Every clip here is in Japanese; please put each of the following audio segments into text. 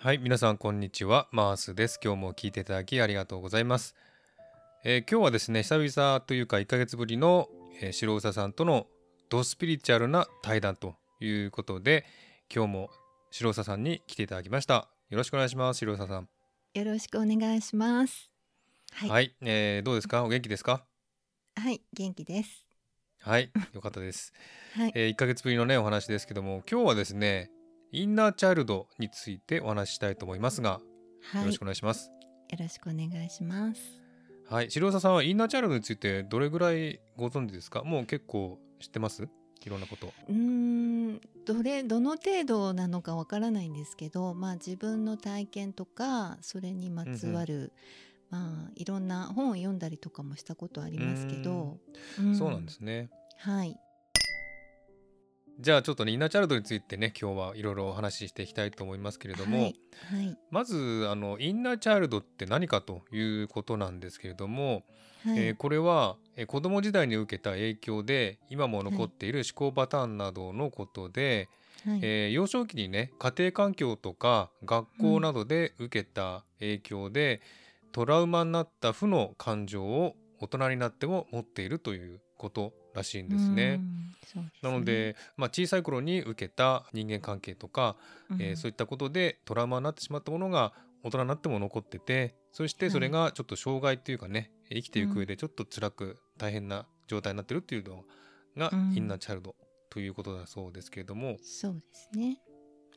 はい、皆さんこんにちは、マースです。今日も聞いていただきありがとうございます。えー今日はですね、久々というか1ヶ月ぶりの、えー白宇佐さんとのドスピリチュアルな対談ということで、今日も白宇佐さんに来ていただきました。よろしくお願いします、白宇佐さん。よろしくお願いします。はい、はい、えーどうですか？お元気ですか？はい、元気です。はい、よかったです。はい、え1ヶ月ぶりのね、お話ですけども、今日はですね、インナーチャイルドについてお話ししたいと思いますが、はい、よろしくお願いします。よろしくお願いします。はい、白澤さんはインナーチャイルドについてどれぐらいご存知ですか？もう結構知ってます？いろんなこと。うーん、どれどの程度なのかわからないんですけど、まあ自分の体験とかそれにまつわる、まあいろんな本を読んだりとかもしたことありますけど、そうなんですね。はい、じゃあちょっとねインナーチャイルドについてね今日はいろいろお話ししていきたいと思いますけれども、はい、はい、まずあのインナーチャイルドって何かということなんですけれども、はい、えーこれは、えー子供時代に受けた影響で今も残っている思考パターンなどのことで、はい、えー幼少期にね家庭環境とか学校などで受けた影響で、トラウマになった負の感情を大人になっても持っているということらしいんですね。なので、まあ、小さい頃に受けた人間関係とか、えーそういったことでトラウマになってしまったものが大人になっても残っててそしてそれがちょっと障害っていうかね、生きていく上でちょっと辛く大変な状態になってるっていうのが、うん。インナーチャイルドということだそうですけれども、そうですね。ね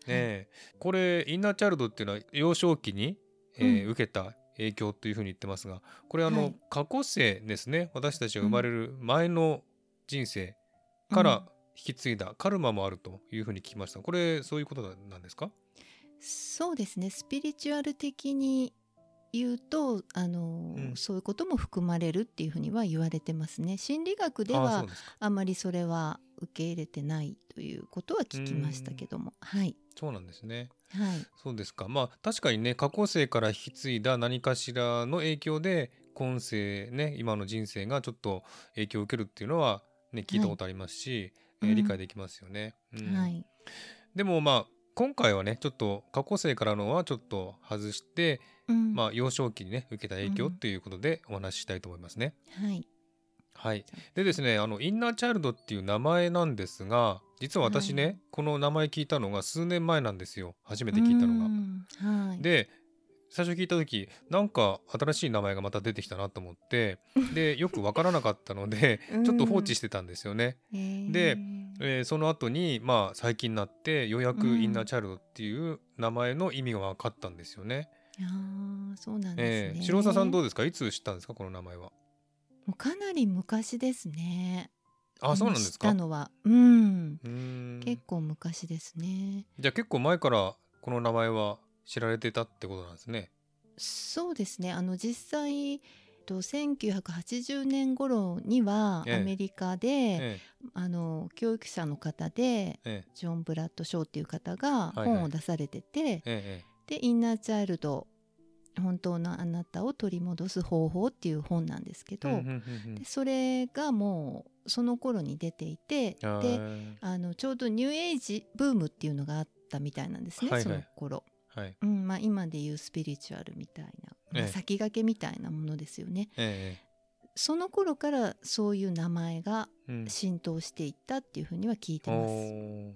え。これインナーチャイルドっていうのは幼少期に、えーうん。受けた影響というふうに言ってますがこれあの、はい。過去世ですね。私たちが生まれる前の人生から引き継いだカルマもあるというふうに聞きました。これそういうことなんですか？そうですね。スピリチュアル的に言うとあの、うん。そういうことも含まれるっていうふうには言われてますね。心理学ではあまりそれは受け入れてないということは聞きましたけども。はい。そうなんですね。はい。そうですか。まあ確かにね過去世から引き継いだ何かしらの影響で今世ね今の人生がちょっと影響を受けるっていうのはね聞いたことありますし、えーうん理解できますよね。うん。はい。でもまあ今回はねちょっと過去世からのはちょっと外して、うん。まあ幼少期にね受けた影響うん。っていうことでお話ししたいと思いますね。はい。はい、でですねあのインナーチャイルドっていう名前なんですが実は私ね、はい。この名前聞いたのが数年前なんですよ。初めて聞いたのが。がはい。で最初聞いた時なんか新しい名前がまた出てきたなと思って でよく分からなかったのでうん。ちょっと放置してたんですよね。えー。でえーその後にまあ最近になってようやくうんインナーチャイルドっていう名前の意味が分かったんですよね。あーそうなんですね、えー白澤さんどうですか？いつ知ったんですか？この名前は。もうかなり昔ですね。あそうなんですか？知ったのは。うん。うーん。結構昔ですね。じゃあ結構前からこの名前は知られてたってことなんですね。そうですね。あの実際と1980年頃にはええ。アメリカで、えあの教育者の方でええ。ジョン・ブラッド・ショーっていう方がはいはい。本を出されてて、ええで「インナーチャイルド本当のあなたを取り戻す方法」っていう本なんですけど、ええうんうんうんうん。でそれがもうその頃に出ていてあでーあのちょうどニューエイジブームっていうのがあったみたいなんですね、はいはい。その頃。はいうんまあ、今でいうスピリチュアルみたいな、先駆けみたいなものですよね。えその頃からそういう名前がえうん浸透していったっていうふうには聞いておます。ー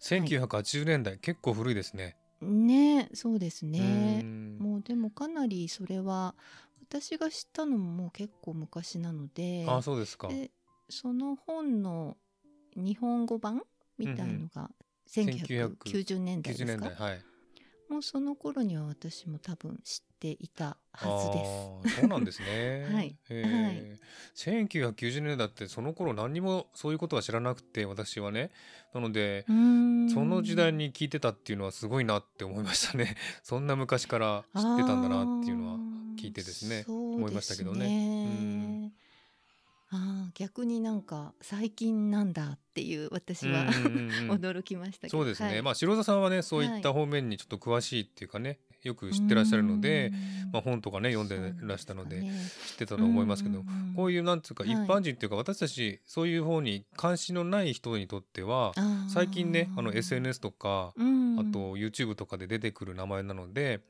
1980年代、結構古いですね。ねそうですうね。んもうでもかなりそれは私が知ったのももう結構昔なのであそうですか。でその本の日本語版みたいのが1990年代90ですか？年代はい。もうその頃には私も多分知っていたはずです。そうなんですね。はいえー1990年代ってその頃何にもそういうことは知らなくて私はね。なのでその時代に聞いてたっていうのはすごいなって思いましたね。そんな昔から知ってたんだなっていうのは。聞いてですねあー思いましたけどねそうですねあー逆になんか最近なんだっていう私は、驚きましたけど。そうですね、はい。まあ白田さんはねそういっはい。た方面にちょっと詳しいっていうかね、よく知ってらっしゃるので、うんまあ、本とかね読んでらしたので知ってたと思いますけど、こういうなんつうかはい。一般人っていうか私たちそういう方に関心のない人にとっては最近ねあの SNS とかうん。あと YouTube とかで出てくる名前なので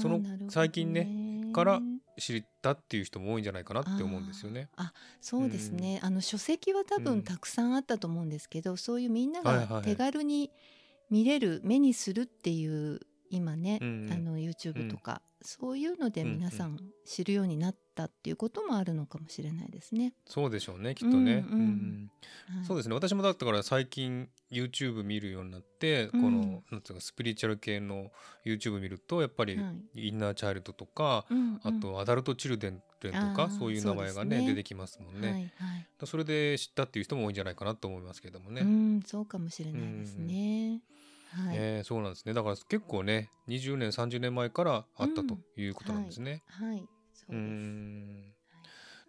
その最近ねから知ったっていう人も多いんじゃないかなって思うんですよね。あそうですね、あの書籍は多うん。分たくさんあったと思うんですけど、そういうみんなはいはいはい。が手軽に見れる、目にするっていう今ね、うんうん。あの YouTube とか、そういうのでうんうん皆さん。知るようになったっていうこともあるのかもしれないですね。そうでしょうねきっとね。うんうん。うんはい、そうですね。私もだったから最近 YouTube 見るようになって、うん。このなんつうかスピリチュアル系の YouTube 見るとやっぱりはい。インナーチャイルドとか、うんうん。あとアダルトチルデンとあかーそういう名前がねね。出てきますもんね。はいはい。だそれで知ったっていう人も多いんじゃないかなと思いますけどもね。うんそうかもしれないですね。はい、ねそうなんですね。だから結構ね20年30年前からあったということなんですね。はい、そううです。ん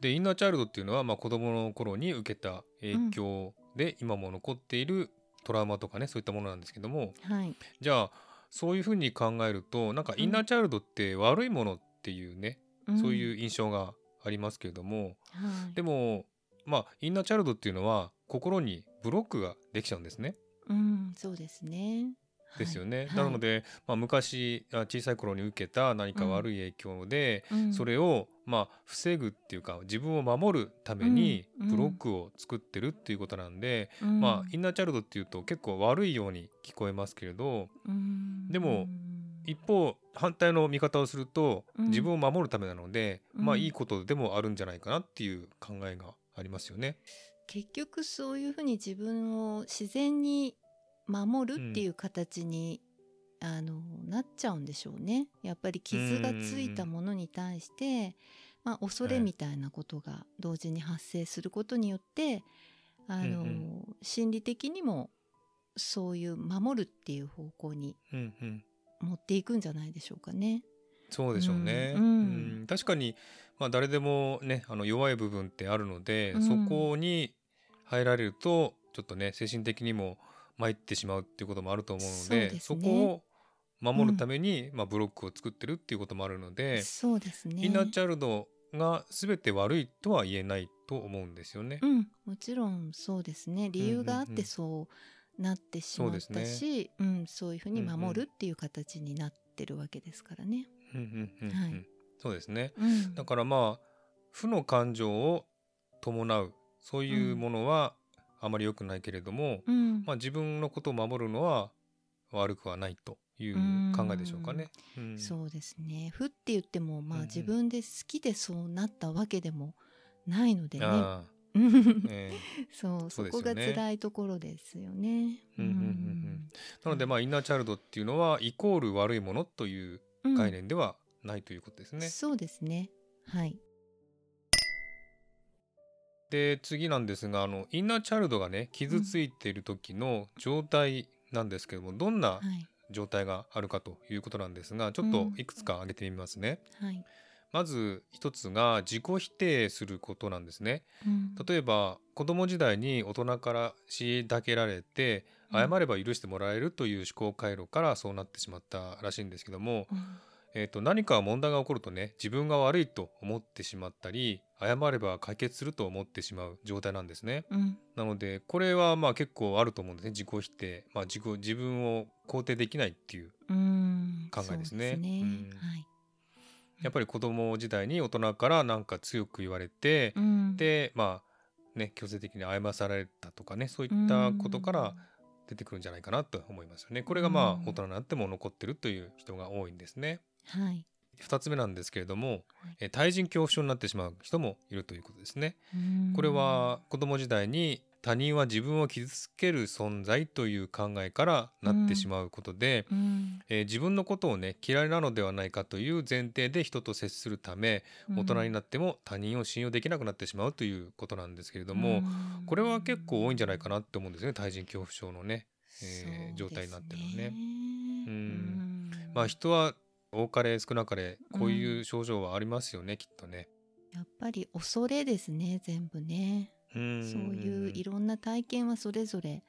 でインナーチャイルドっていうのは、まあ、子供の頃に受けた影響で今も残っているトラウマとかねそういったものなんですけどもはい、じゃあそういうふうに考えるとなんかインナーチャイルドって悪いものっていうね、そういう印象がありますけれどもうん、はい、でもまあインナーチャイルドっていうのは心にブロックができちゃうんですね。うん、そうですね。ですよね。はい。なので、まあ、昔あ小さい頃に受けた何か悪い影響で、うん。それをまあ防ぐっていうか自分を守るためにうん。ブロックを作ってるっていうことなんで、うん。まあインナーチャイルドっていうと結構悪いように聞こえますけれどうん。でも一方反対の見方をするとうん。自分を守るためなので、うん。まあいいことでもあるんじゃないかなっていう考えがありますよね。結局そういうふうに自分を自然に守るっていう形に、あのなっちゃうんでしょうね。やっぱり傷がついたものに対して、まあ、恐れみたいなことが同時に発生することによって、あのうん。心理的にもそういう守るっていう方向にうんうん。持っていくんじゃないでしょうかね。そうでしょうね。うん。うん。うん。確かに、まあ、誰でもねあの弱い部分ってあるので、うん。そこに入られるとちょっとね精神的にも参ってしまうっていうこともあると思うのでねそこを守るために、まあ、ブロックを作ってるっていうこともあるので、そうですね。インナーチャイルドが全て悪いとは言えないと思うんですよね。うん、もちろんそうですね理由があっうんうんうんてそうなってしまったそうですし、うんそういうふうにうんうん守るっていう形になってるわけですからね。うんうんうんうんはいそうですね。うん、だからまあ負の感情を伴うそういうものはあまり良くないけれども、うんまあ、自分のことを守るのは悪くはないという考えでしょうかね。うんそうですね負って言ってもまあうんうん自分で好きでそうなったわけでもないのでね。えそうそこが辛いところですよね。うんうんうんうんなのでまあインナーチャイルドっていうのはイコール悪いものといううん概念ではないということですね。そうですね。はい。で次なんですがあのインナーチャイルドがね傷ついている時の状態なんですけども、どんなはい。状態があるかということなんですがちょっといくつか挙げてみますね。はい。まず一つが自己否定することなんですね。うん例えば子供時代に大人から虐げられて謝れば許してもらえるという思考回路からそうなってしまったらしいんですけども、うんえー、と何か問題が起こるとね自分が悪いと思ってしまったり謝れば解決すると思ってしまう状態なんですね。うん。なのでこれはまあ結構あると思うんですね自己否定、まあ、自己自分を肯定できないっていううん。考えですね。やっぱり子供時代に大人からなんか強く言われて、うん。でまあね強制的に謝られたとかねそういったことから出てくるんじゃないかなと思いますよね。これがまうん。あ大人になっても残ってるという人が多いんですね。はい。2つ目なんですけれども、はい。え対人恐怖症になってしまう人もいるということですね。うん。これは子供時代に他人は自分を傷つける存在という考えからなってしまうことで、うん。えー自分のことをね嫌いなのではないかという前提で人と接するため大人になっても他人を信用できなくなってしまうということなんですけれども、うん。これは結構多いんじゃないかなって思うんですね対人恐怖症のね。えーね状態になってるのね。うん。うん。まあ人は多かれ少なかれこういう症状はありますよね、きっとね。やっぱり恐れですね全部ね。うん。そういういろんな体験はそれぞれ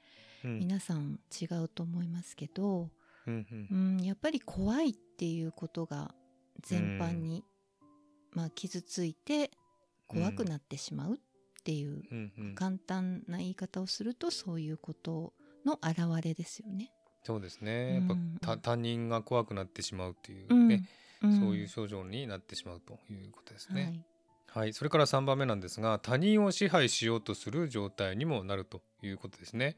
うん。皆さん違うと思いますけど、うんうん。うん、やっぱり怖いっていうことが全般に、まあ、傷ついて怖くなってしまうっていううんうん。簡単な言い方をするとそういうことの表れですよね。そうですね。やっぱ他人が怖くなってしまうっていううん。ね、ん。そういう症状になってしまうということですね。はい。はい、それから3番目なんですが他人を支配しようとする状態にもなるということですね。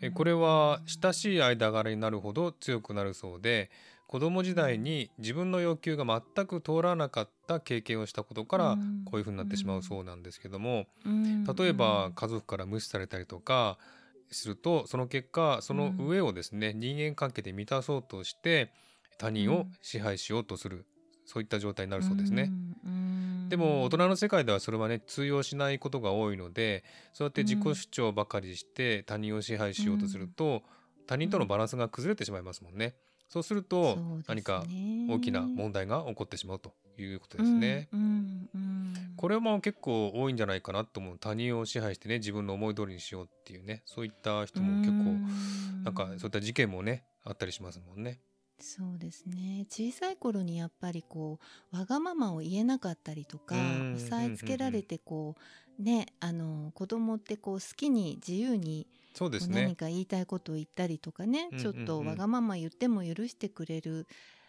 えこれは親しい間柄になるほど強くなるそうで子供時代に自分の要求が全く通らなかった経験をしたことからうん。こういうふうになってしまうそうなんですけどもうん。例えば家族から無視されたりとかするとその結果その上をですね人間関係で満たそうとして他人を支配しようとするそういった状態になるそうですね。うんでも大人の世界ではそれはね通用しないことが多いのでそうやって自己主張ばかりして他人を支配しようとすると他人とのバランスが崩れてしまいますもんね。そうすると何か大きな問題が起こってしまうということですね。うんうんうんこれも結構多いんじゃないかなと思う他人を支配してね自分の思い通りにしようっていうねそういった人も結構うんなんかそういった事件もねあったりしますもんね。そうですね小さい頃にやっぱりこうわがままを言えなかったりとかうん押さえつけられてこうねあの子供ってこう好きに自由にそうですこう何ね。か言いたいことを言ったりとかねうんちょっとわがまま言っても許してくれる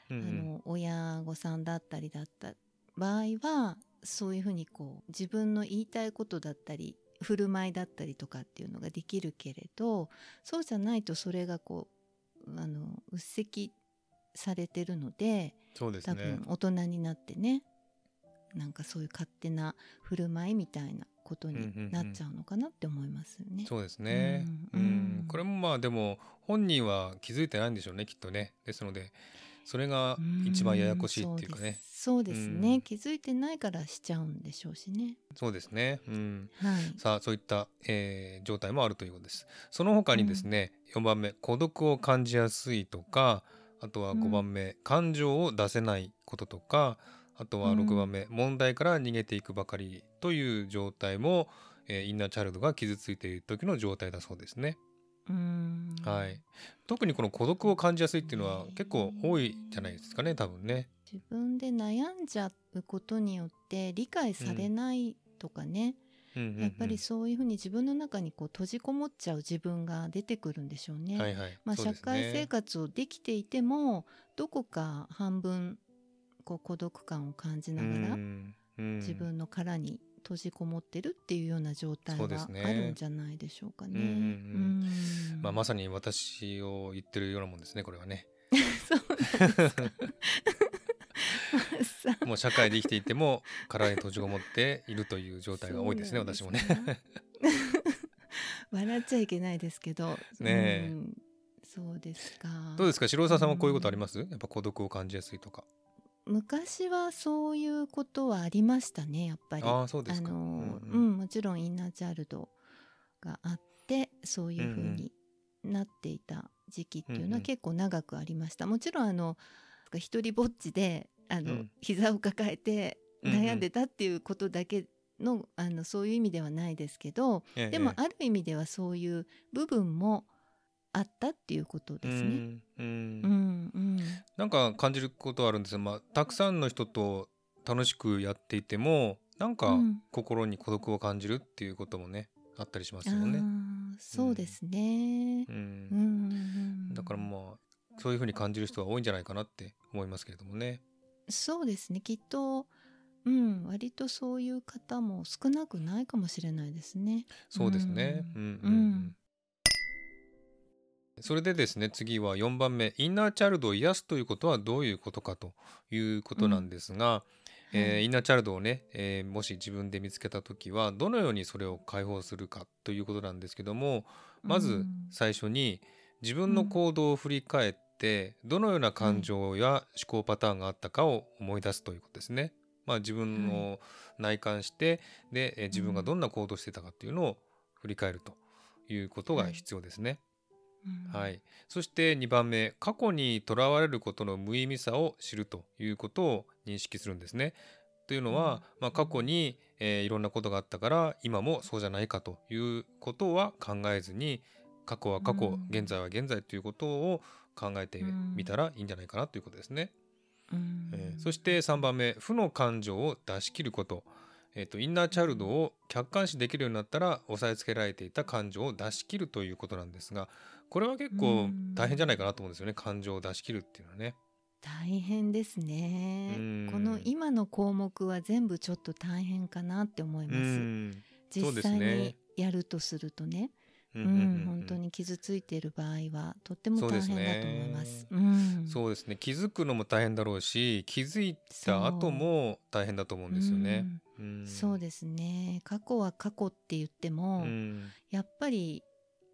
あの親御さんだったりだった場合はそういうふうにこう自分の言いたいことだったり振る舞いだったりとかっていうのができるけれどそうじゃないとそれがこうあのうっせきされてるので多そうですね分。大人になってねなんかそういう勝手な振る舞いみたいなことになっちゃうのかなって思いますよね。そうですね。ううんんうんこれもまあでも本人は気づいてないんでしょうねきっとね。ですのでそれが一番ややこしいっていうかね。そうですね、うん気づいてないからしちゃうんでしょうしね。そうですね。うん。はい。さあそういった、えー状態もあるということです。その他にですね、4番目孤独を感じやすいとかあとは5番目、感情を出せないこととかあとはうん6番目、問題から逃げていくばかりという状態も、えーインナーチャイルドが傷ついている時の状態だそうですね。うーん。はい、特にこの孤独を感じやすいっていうのは結構多いじゃないですかね多分ね。自分で悩んじゃうことによって理解されないとかね、うん。うんうんやっぱりそういうふうに自分の中にこう閉じこもっちゃう自分が出てくるんでしょうね。はいはい。まあ、社会生活をできていてもどこか半分こう孤独感を感じながら自分の殻に閉じこもってるっていうような状態があるんじゃないでしょうかね。うんうんうんうんまあ、まさに私を言ってるようなもんですねこれはね。もう社会で生きていても体に閉じこもっているという状態が多いですねそうなん私もね。か笑っちゃいけないですけど。ねえうんそうですか。どうですか？白沢さんはこういうことあります？やっぱ孤独を感じやすいとか。昔はそういうことはありましたねやっぱり。ああそうですか。あのうんうんうんもちろんインナーチャイルドがあってそういう風になっていた時期っていううんうんのは結構長くありました。もちろんあの一人ぼっちであの、うん膝を抱えてうんうん悩んでたっていうことだけの,、あのそういう意味ではないですけど、ええでもある意味ではそういう部分もあったっていうことですね。うんうんうんうんなんか感じることはあるんですが、まあ、たくさんの人と楽しくやっていてもなんかうん心に孤独を感じるっていうこともねあったりしますよね。そうですねう。んうんうんうんだからまあそういうふうに感じる人は多いんじゃないかなって思いますけれどもね。そうですねきっと、うん、割とそういう方も少なくないかもしれないですね。そうですね。ううんんうんううんんそれでですね次は4番目インナーチャイルドを癒すということはどういうことかということなんですが、えーはい。インナーチャイルドをね、えーもし自分で見つけた時はどのようにそれを解放するかということなんですけどもまずうん最初に自分の行動を振り返ってどのような感情や思考パターンがあったかを思い出すということですね。まあ、自分を内観してでえー自分がどんな行動をしてたかっていうのを振り返るということが必要ですね。うん。はい、そして2番目過去にとらわれることの無意味さを知るということを認識するんですね。というのは、まあ、過去に、えーいろんなことがあったから今もそうじゃないかということは考えずに過去は過去、うん。現在は現在ということを考えてみたらいいんじゃないかなということですね。うん。えーそして3番目負の感情を出し切ること,、えーとインナーチャイルドを客観視できるようになったら押さえつけられていた感情を出し切るということなんですがこれは結構大変じゃないかなと思うんですよね。感情を出し切るっていうのはね。大変ですね。うん。この今の項目は全部ちょっと大変かなって思います、実際にやるとするとねううんん本当に傷ついている場合はとっても大変だと思います。そううん。そうですね。気づくのも大変だろうし気づいた後も大変だと思うんですよね。う。ん。そうでですね。過去は過去って言っても、うん。やっぱり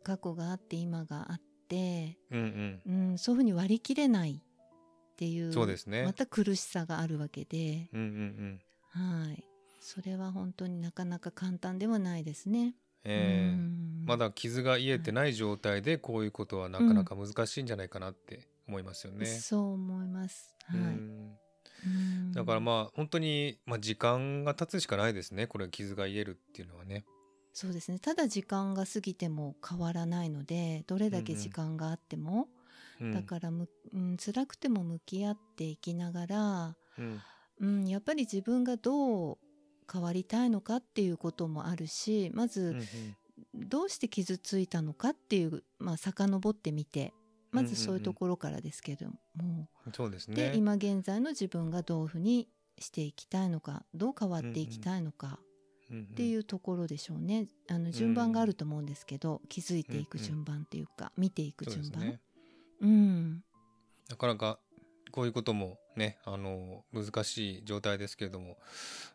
過去があって今があって、うんうん。うん、そういうふうに割り切れないっていうそうですね。また苦しさがあるわけで、うんうんうん。はい、それは本当になかなか簡単ではないですね。ええ。うん。まだ傷が癒えてない状態でこういうことはなかなか難しいんじゃないかなって思いますよね。そう思います。はい。うん。うん。だからまあ本当に、まあ、時間が経つしかないですね。これ傷が癒えるっていうのはね。そうですね。ただ時間が過ぎても変わらないのでどれだけ時間があっても、うん。だからむ、うん、辛くても向き合っていきながら、うん。うん、やっぱり自分がどう変わりたいのかっていうこともあるしまうんずうん。どうして傷ついたのかっていう、まあ、遡ってみてまずそういうところからですけども、そうですでね。今現在の自分がどういうふうにしていきたいのかどう変わっていきたいのかっっていうところでしょうね。あの順番があると思うんですけど、気づいていく順番っていうか、見ていく順番。うん、なかなかこういうこともねあの難しい状態ですけれども、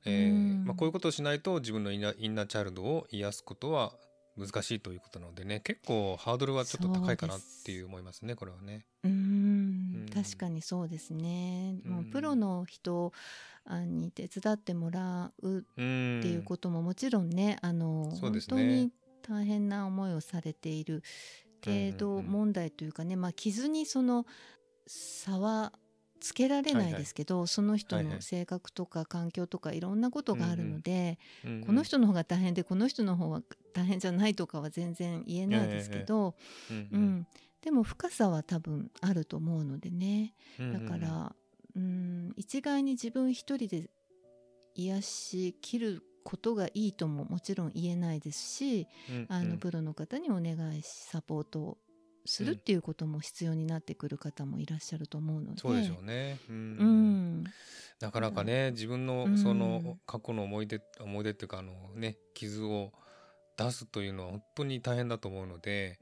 えーうん。まあ、こういうことをしないと自分のインナーインナーチャイルドを癒すことは難しいということなのでね結構ハードルはちょっと高いかなっていう思いますねこれはね。うん。うん。確かにそうですね。もううんプロの人あに手伝ってもらうっうんていうことももちろんね、あのね。本当に大変な思いをされている程度問題というかね、まあ傷にその差はつけられないですけど、その人はいはい。の性格とか環境とかいろんなことがあるので、うんこの人の方が大変でこの人の方は 大変じゃないとかは全然言えないですけど、うんうん。でも深さは多分あると思うのでね。うんだから、うん、一概に自分一人で癒し切ることがいいとももちろん言えないですし、うんあうん。のプロの方にお願いしサポートをするっていうことも必要になってくる方もいらっしゃると思うので。そうでしょうね。うん。うん。なかなかね自分うん。のその過去の思い出思い出っていうかあのね傷を出すというのは本当に大変だと思うので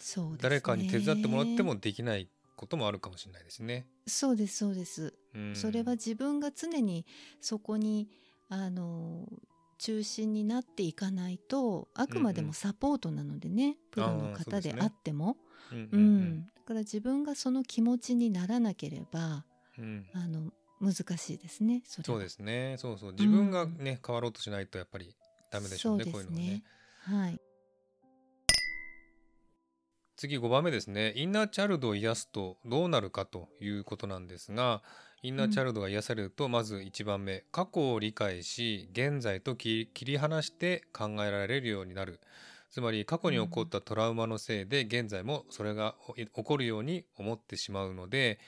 そうですね。誰かに手伝ってもらってもできないこともあるかもしれないですね。そうですそうです。うん。それは自分が常にそこにあの中心になっていかないとあくまでもサポートなのでね、プロのあーそうですね方であっても。うんう、うんんだから自分がその気持ちにならなければうん。うんあの難しいですねそそうですね。そうそう。自分がね、変わろうとしないとやっぱりダメでしょうねそうこういうのはね。はい。次5番目ですね。インナーチャイルドを癒すとどうなるかということなんですがインナーチャイルドが癒されるとまず1番目。過去を理解し現在と切り離して考えられるようになるつまり過去に起こったトラウマのせいで現在もそれが起こるように思ってしまうので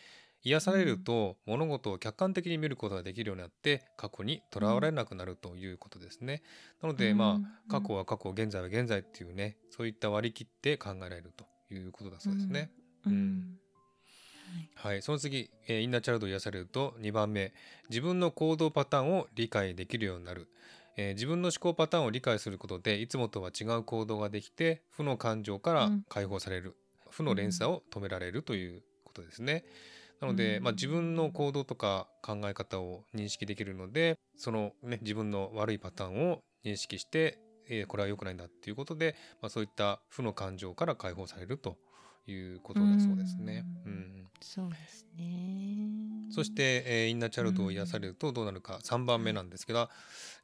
癒されると物事を客観的に見ることができるようになって過去にとらわれなくなるということですね。なのでまうん。あ過去は過去現在は現在っていうねそういった割り切って考えられるということだそうですね。うん。うん。はい、その次、えーインナーチャイルドを癒されると2番目自分の行動パターンを理解できるようになる、えー自分の思考パターンを理解することでいつもとは違う行動ができて負の感情からうん。解放される、負の連鎖を止められるということですね。なので、うん。まあ、自分の行動とか考え方を認識できるのでその、ね、自分の悪いパターンを認識して、えーこれは良くないんだっていうことで、まあ、そういった負の感情から解放されるということだそうですね。ううんんそうですねそして、えーインナーチャイルドを癒されるとどうなるか3番目なんですけど、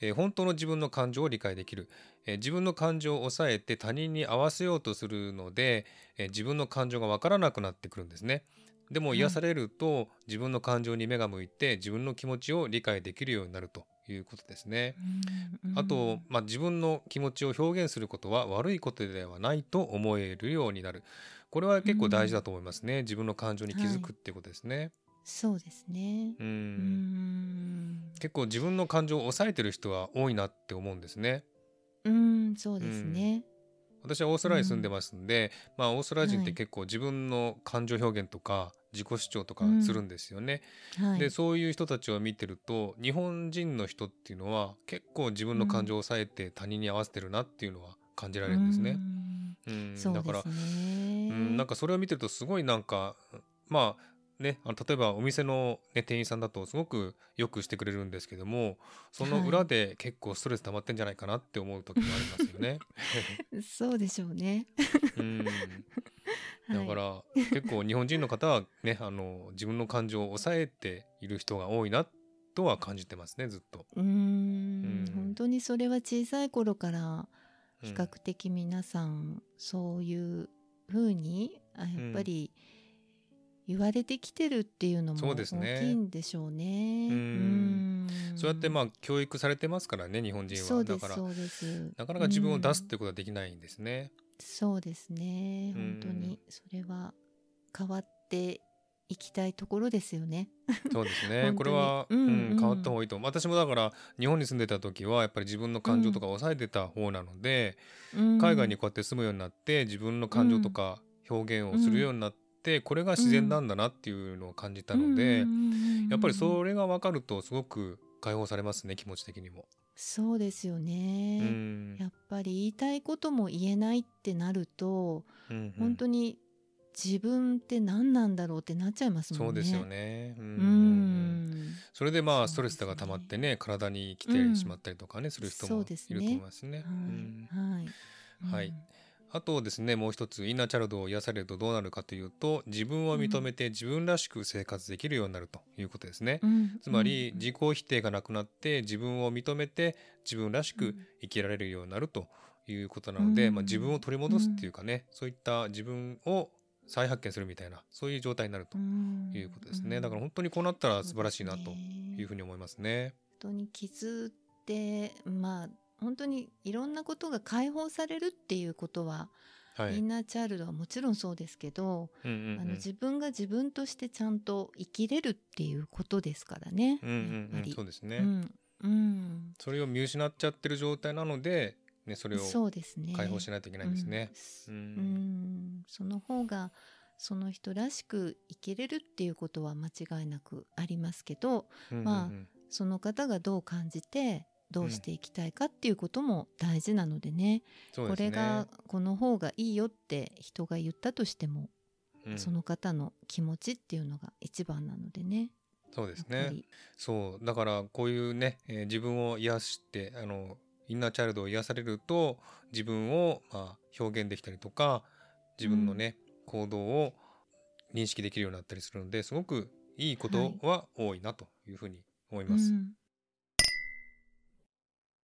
えー本当の自分の感情を理解できる、えー自分の感情を抑えて他人に合わせようとするので、えー自分の感情が分からなくなってくるんですね。でもはい癒されると、自分の感情に目が向いて自分の気持ちを理解できるようになるということですね。あと、まあ、自分の気持ちを表現することは悪いことではないと思えるようになる。これは結構大事だと思いますね。自分の感情に気づくっていうことですね。そうですね。ううんん。結構自分の感情を抑えてる人は多いなって思うんですね。うん、そうですね。私はオーストラリアに住んでますんで、まあオーストラリア人ってはい結構自分の感情表現とか自己主張とかするんですよね。はい。でそういう人たちを見てると日本人の人っていうのは結構自分の感情を抑えて他人に合わせてるなっていうのは感じられるんですね。うんうん。だからですね。うん、なんかそれを見てるとすごいなんかまあねあの例えばお店の、ね、店員さんだとすごくよくしてくれるんですけどもその裏で結構ストレス溜まってんじゃないかなって思う時もありますよね。そうでしょうね。うん はいだから結構日本人の方はねあの自分の感情を抑えている人が多いなとは感じてますねずっと。うーんうん本当にそれは小さい頃からうん比較的皆さんそういう風にあやっぱり言われてきてるっていうのも大そうですね。きいんでしょうね。うん。うん。そうやってまあ教育されてますからね日本人は。だから。なかなか自分を出すっうんてことはできないんですね。そうですね。うん本当に。それは変わっていきたいところですよね。そうです本ねこれは、うんうんうん。変わった方がいいと。私もだから日本に住んでた時はやっぱり自分の感情とか抑えてた方なので、うん。海外にこうやって住むようになって自分の感情とか表現をするようになって、これが自然なんだなっていうのを感じたので、うん。うん。うんうんやっぱりそれが分かるとすごく解放されますね気持ち的にも。そうですようね。ん。やっぱり言いたいことも言えないってなると、うん。本当に自分って何なんだろうってなっちゃいますもんね。そうですよ。ね。ううんん。それでまあストレスが溜まってね体に来てしまったりとかね、する人もいると思いますね。うんはい。はい。はいあとですねもう一つインナーチャイルドを癒されるとどうなるかというと自分を認めて自分らしく生活できるようになるということですね。うんつまりうん自己否定がなくなって自分を認めて自分らしく生きられるようになるということなので、うんまあ、自分を取り戻すっていうかね、そういった自分を再発見するみたいなそういう状態になるとうん。いうことですね、だから本当にこうなったら素晴らしいなというふうにに思いますね。本当に傷ってまあ本当にいろんなことが解放されるっていうことは、はい、インナーチャイルドはもちろんそうですけど、うんうんうん。あの自分が自分としてちゃんと生きれるっていうことですからね。うんうんうん。そうですね、うん。うん。それを見失っちゃってる状態なので、ね、それを。解放しないといけないんですね。ううん。ん。その方がその人らしく生きれるっていうことは間違いなくありますけどうんうんうん。まその方がどう感じてどうしていきたいかっていうことも大事なのでね,、うですね。れがこの方がいいよって人が言ったとしても、うん。その方の気持ちっていうのが一番なのでね。そうですね。そう。だからこういうね、えー自分を癒してあのインナーチャイルドを癒されると自分を、まあ、表現できたりとか自分のね、行動を認識できるようになったりするのですごくいいことは多いなというふうに思います。うん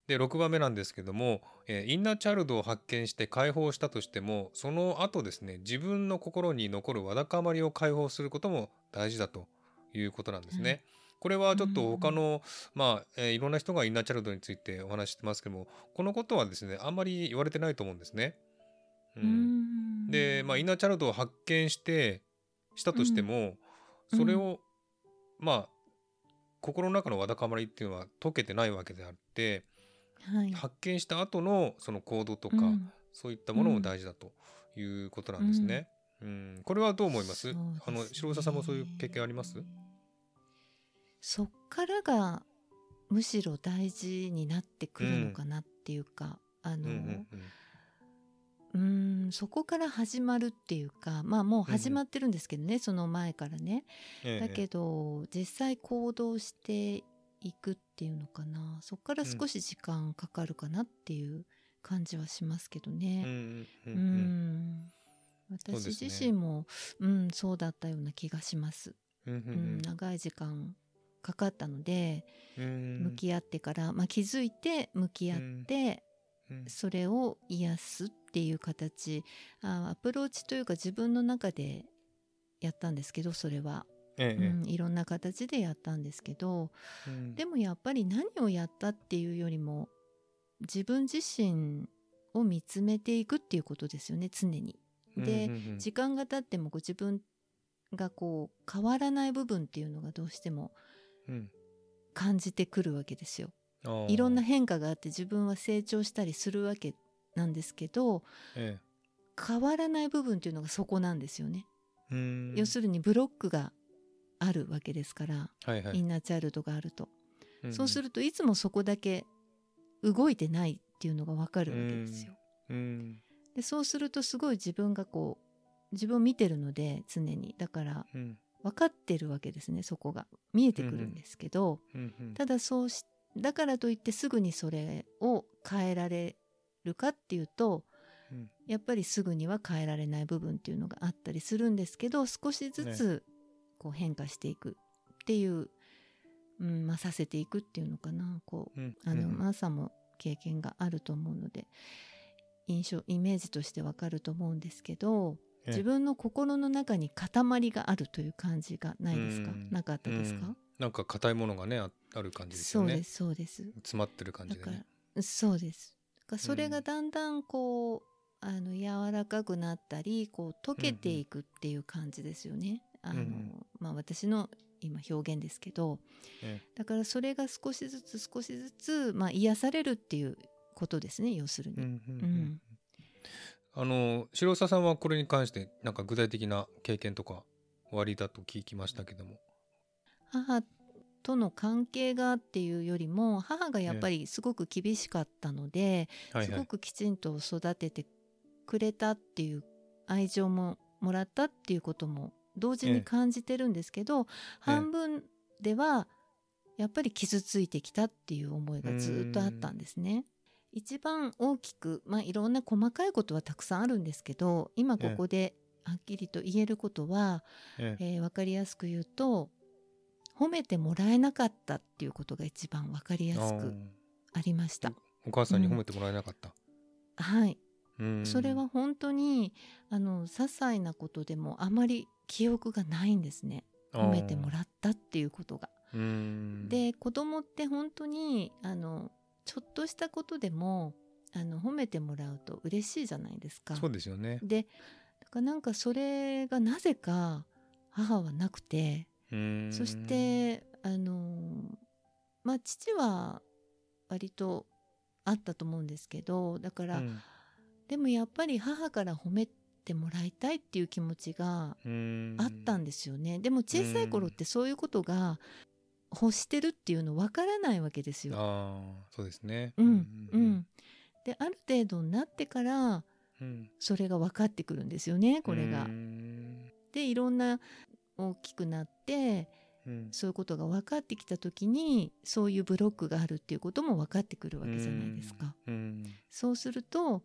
で6番目なんですけども、えーインナーチャイルドを発見して解放したとしてもその後ですね自分の心に残るわだかまりを解放することも大事だということなんですね。はいこれはちょっと他の、まあ、えーいろんな人がインナーチャイルドについてお話ししてますけどもこのことはですねあんまり言われてないと思うんですね。ううん。んで、まあ、インナーチャイルドを発見してしたとしても、うん。それを、まあ心の中のわだかまりっていうのは解けてないわけであって、はい。発見した後のその行動とか、うん。そういったものも大事だということなんですね。うん。これはどう思います？ね。あの白澤さんもそういう経験あります？そっからがむしろ大事になってくるのかなっていうか、あの、うんうんんそこから始まるっていうかまあもう始まってるんですけどね、その前からね、ええ。だけど実際行動していくっていうのかな。そこから少し時間かかるかなっていう感じはしますけどうんね。うんううん。ん。私自身もうんそうだったような気がします。うんううん。ん長い時間かかったので、うん。向き合ってから、まあ、気づいて向き合って、うん。それを癒すっていう形。あアプローチというか自分の中でやったんですけどそれは、ええうん、いろんな形でやったんですけどうん。でもやっぱり何をやったっていうよりも自分自身を見つめていくっていうことですよね常に。で、うんうんうん。時間が経ってもご自分がこう変わらない部分っていうのがどうしてもうん感じてくるわけですよ。いろんな変化があって自分は成長したりするわけなんですけどえ変わらない部分っていうのがそこなんですよね。要するにブロックがあるわけですから、はいはい。インナーチャイルドがあると、んそうするといつもそこだけ動いてないっていうのがわかるわけですよ。うん。でそうするとすごい自分がこう自分を見てるので常に。だからうん分かってるわけですねそこが。見えてくるんですけど、うんうんただそうしだからといってすぐにそれを変えられるかっていうとうん。やっぱりすぐには変えられない部分っていうのがあったりするんですけど少しずつこう変化していくっていう、うんまあ、させていくっていうのかな。こううんあの、うん。マーさんも経験があると思うので印象イメージとしてわかると思うんですけどええ自分の心の中に塊があるという感じがないですか？うん。なかったですか、うん。なんか硬いものがねあある感じですよね。そうですそうです。詰まってる感だからじでねそうです。だからそれうん。がだんだんこう、あの柔らかくなったりこう溶けていくっていう感じですよね、あのまあ私の今表現ですけど。えだからそれが少しずつ少しずつ、まあ、癒されるっていうことですね要するに、えうんうんううん。んあの白澤さんはこれに関してなんか具体的な経験とかおありだと聞きましたけども。母との関係がっていうよりも母がやっぱりすごく厳しかったので、すごはいはい。くきちんと育ててくれたっていう愛情ももらったっていうことも同時ええ。に感じてるんですけど、半分ではやっぱり傷ついてきたっていう思いがずっとあったんですね。一番大きく、まあ、いろんな細かいことはたくさんあるんですけど今ここではっきりと言えることは、ええ。えー分かりやすく言うと褒めてもらえなかったっていうことが一番分かりやすくありました。お母さんに褒めてもらえなかった、はい。うん。それは本当にあの些細なことでもあまり記憶がないんですね。褒めてもらったっていうことが。で子供って本当にあのちょっとしたことでもあの褒めてもらうと嬉しいじゃないですか。そうですよねでだからなんかそれがなぜか母はなくてうんそしてあのまあ父は割とあったと思うんですけどだから、うんでもやっぱり母から褒めてもらいたいっていう気持ちがうんあったんですよね。でも小さい頃ってそういうことが欲してるっていうのわからないわけですよ。ああそうですね。うんうん、である程度になってからうん。それが分かってくるんですよねこれが。う。ん。でいろんな大きくなってうん。そういうことが分かってきた時にそういうブロックがあるっていうことも分かってくるわけじゃないですか。うんそうすると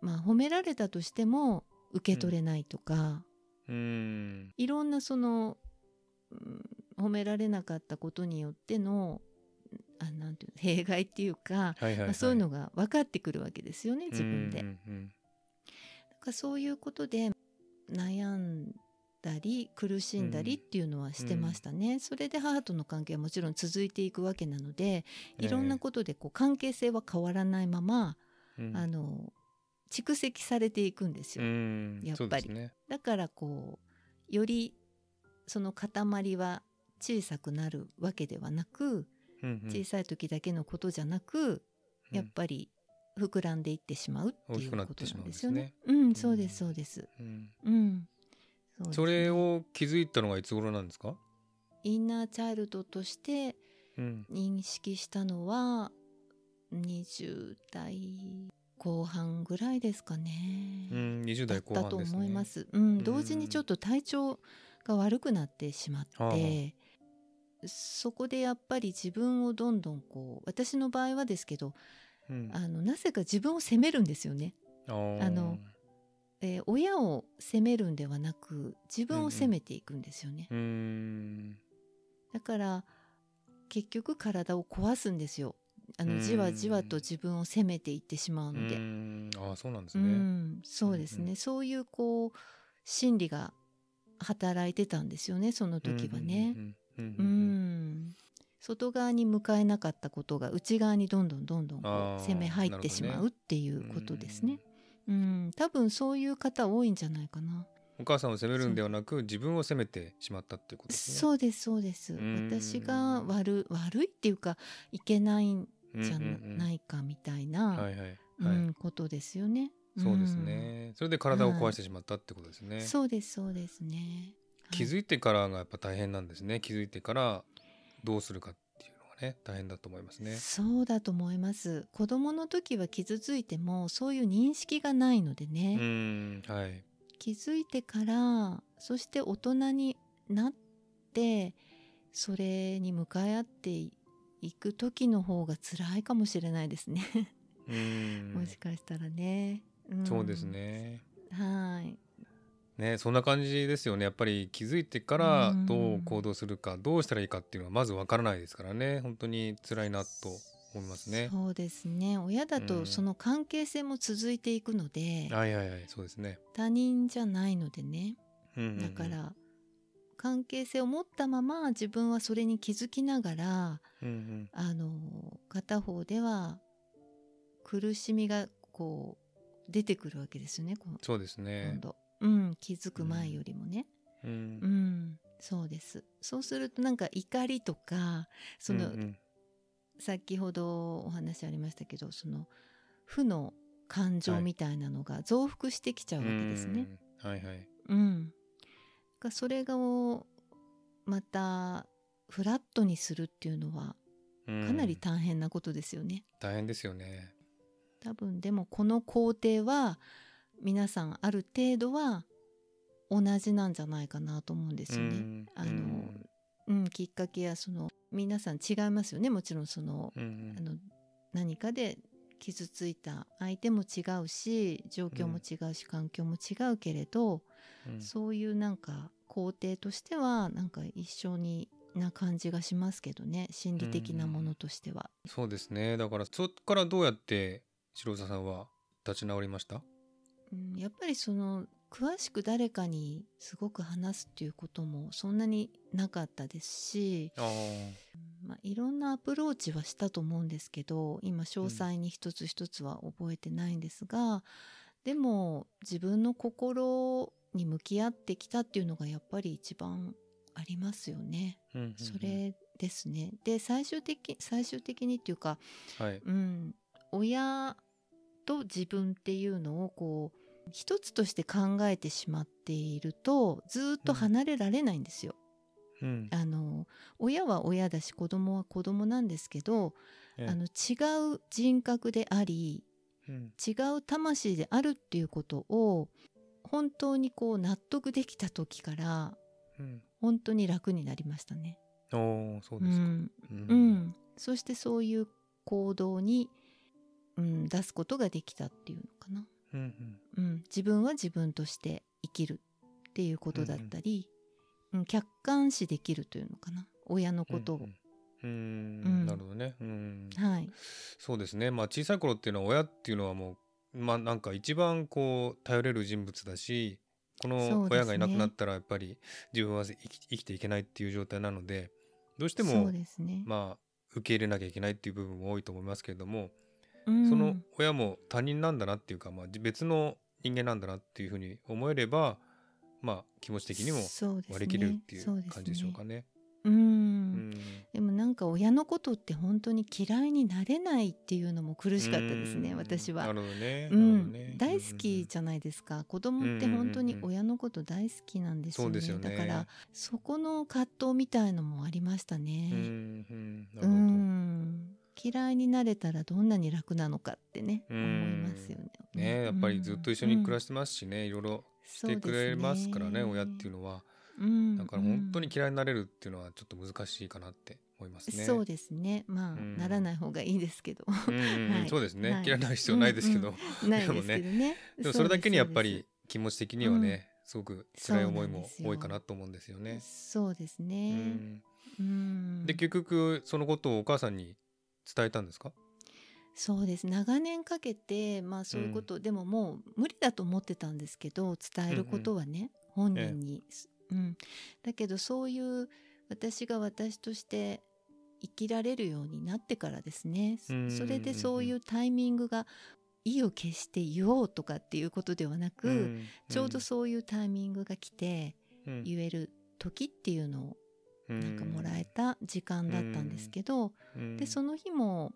まあ褒められたとしても受け取れないとか、うん。いろんなその、うん褒められなかったことによってのあなんていうの 弊害っていうか、はいはい、はい。まあ、そういうのが分かってくるわけですよね自分で。うんうんだからそういうことで悩んだり苦しんだりっていうのはしてましたね、それで母との関係はもちろん続いていくわけなのでいろんなことでこう関係性は変わらないまま、うん。あの蓄積されていくんですよ、うん。やっぱり。ね。だからこうよりその塊は小さくなるわけではなく、小さい時だけのことじゃなく、やっぱり膨らんでいってしまうっていうことなんですよね。うん、そうですそうです。うん。うん。そね。それを気づいたのがいつ頃なんですか？インナーチャイルドとしてうん。認識したのは20代後半ぐらいですかね。うん20だ代後半ですね。思います。うん、同時にちょっと体調が悪くなってしまって、そこでやっぱり自分をどんどんこう私の場合はですけどうん。あのなぜか自分を責めるんですよね。あのえー親を責めるんではなく自分を責めていくんですよね。うーん。だから結局体を壊すんですよ。あうん。のじわじわと自分を責めていってしまううので。ーん。あーそうなんですうねん、そうですね、うんうん。そういうこう心理が働いてたんですよねその時はね。うんうんうんううんん外側に向かえなかったことが内側にどんどんどんどん攻め入ってしまうっていうことですね。うん、多分そういう方多いんじゃないかな。お母さんを責めるんではなく自分を責めてしまったっていうことですね。そうですそうですん私が悪悪いっていうかいけないんじゃないかみたいな、ことですよね。そうですね、それで体を壊してしまったってことですね。うん。そうですそうですね。気づいてからがやっぱ大変なんですね気づいてからどうするかっていうのがね大変だと思いますね。そうだと思います。子供の時は傷ついてもそういう認識がないのでうね、んはい気づいてからそして大人になってそれに向かい合っていく時の方が辛いかもしれないですね。うん もしかしたらね。んそうです。ね。はい。ねそんな感じですよねやっぱり気づいてからうんどう行動するかどうしたらいいかっていうのはまずわからないですからね本当に辛いなと思いますね。そうですね。親だうんとその関係性も続いていくので、はいはいはいそうですね。他人じゃないのでね。うんうんうんだから関係性を持ったまま自分はそれに気づきながらうんうんあの片方では苦しみがこう出てくるわけですよね。そうですね今。度、うん、気づく前よりもね。ううんん、そうです。そうするとなんか怒りとかその、うんうん先ほどお話ありましたけどその負の感情はいみたいなのが増幅してきちゃうわけですね。うんはいはい。うん。がそれがまたフラットにするっていうのはうんかなり大変なことですよね。大変ですよね。多分でもこの工程は皆さんある程度は同じなんじゃないかなと思うんですよね。うんあのうん、きっかけやその皆さん違いますよね。もちろんそのうんうん。あの何かで傷ついた相手も違うし状況も違うし、環境も違うけれど、うん。そういうなんか工程としてはなんか一緒にな感じがしますけどね。心理的なものとしては。そうですね。だからそっからどうやって白澤さんは立ち直りました？うん、やっぱりその詳しく誰かにすごく話すっていうこともそんなになかったですし、まあ、いろんなアプローチはしたと思うんですけど今詳細に一つ一つは覚えてないんですが、でも自分の心に向き合ってきたっていうのがやっぱり一番ありますよね。あ、うんうんうんそれですね。で最終的最終的にっていうか、はいうん、親と自分っていうのをこう一つとして考えてしまっているとずっと離れられないんですよ。うん。あの親は親だし子供は子供なんですけど、ええ。あの違う人格でありうん。違う魂であるっていうことを本当にこう納得できた時からうん。本当に楽になりましたね。そううですか、ん。うん。うん、そしてそういう行動に、うん、出すことができたっていうのかな、うんうん、自分は自分として生きるっていうことだったり、うん客観視できるというのかな。親のうんことを、うんうん。うん。なるほどね。うん。はい。そうですね。まあ小さい頃っていうのは親っていうのはもうまあなんか一番こう頼れる人物だしこの親がいなくなったらやっぱり自分は生き生きていけないっていう状態なのでどうしてそもね、まあ受け入れなきゃいけないっていう部分も多いと思いますけれども、うんその親も他人なんだなっていうか、まあ、別の人間なんだなっていうふうに思えればまあ気持ち的にも割り切れるっていそう感じでしょうかね。うん。うん。でもなんか親のことって本当に嫌いになれないっていうのも苦しかったですねうん。私は。ね。うん。ね。大好きじゃないですか。子供って本当に親のこと大好きなんですよね,、よね。だからそこの葛藤みたいのもありましたね。んうん。なうるほど。ん嫌いになれたらどんなに楽なのかってねうん思いますよね。ねやっぱりずっと一緒に暮らししてますしね、いろいろしてくれますからね親っていうのは。うん。だから本当に嫌いになれるっていうのはちょっと難しいかなって思いますね。そうですね。まあ、うん。ならない方がいいですけど。うんうんうん。はい。そうですね、はい。嫌いになる必要ないですけど、ですけどね。でもそれだけにやっぱり気持ち的にはね、すごく辛い思いも多いかなと思うんですよ。ね。そうですうね、ん。うん。で結局そのことをお母さんに伝えたんですか？そうです。長年かけてまあそういうこと、でももう無理だと思ってたんですけど伝えることはね、本人に、うん、だけどそういう私が私として生きられるようになってからですね、それでそういうタイミングが意を決して言おうとかっていうことではなく、うん。ちょうどそういうタイミングが来てうん。言える時っていうのをうんなんかもらえた時間だったんですけど、うん。でその日も、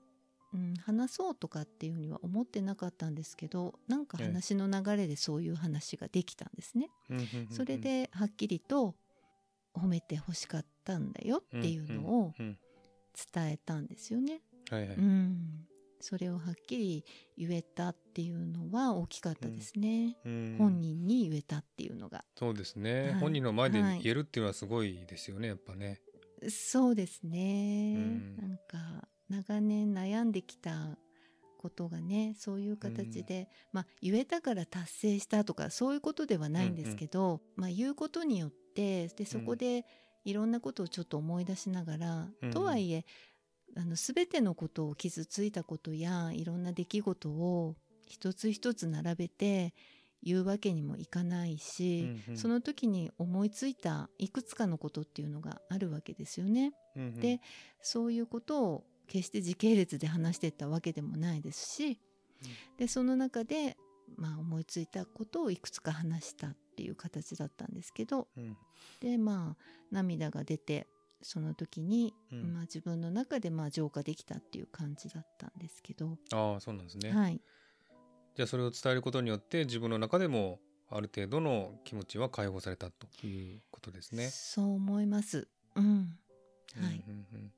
うん、話そうとかっていうふうには思ってなかったんですけどなんかええ話の流れでそういう話ができたんですね。それではっきりと褒めて欲しかったんだよっていうのを伝えたんですよね。はいはい。うん、それをはっきり言えたっていうのは大きかったですね。うん。本人に言えたっていうのが。そうですね、はい。本人の前ではい言えるっていうのはすごいですよねやっぱね。そうですね、うん。なんか長年悩んできたことがねそういう形で、まあ言えたから達成したとかそういうことではないんですけど、まあ言うことによってでそこでいろんなことをちょっと思い出しながら、うん。とはいえあの全てのことを傷ついたことやいろんな出来事を一つ一つ並べて言うわけにもいかないし、うんうん。その時に思いついたいくつかのことっていうのがあるわけですよね。うんうん。でそういうことを決して時系列で話してったわけでもないですし、でその中で、まあ、思いついたことをいくつか話したっていう形だったんですけどうん。でまあ涙が出てその時に、うん。まあ、自分の中でまあ浄化できたっていう感じだったんですけど、ああそうなんですね。はい、じゃあそれを伝えることによって自分の中でもある程度の気持ちは解放されたということですね。そう思います。うん。はい。うんうんうん。うん。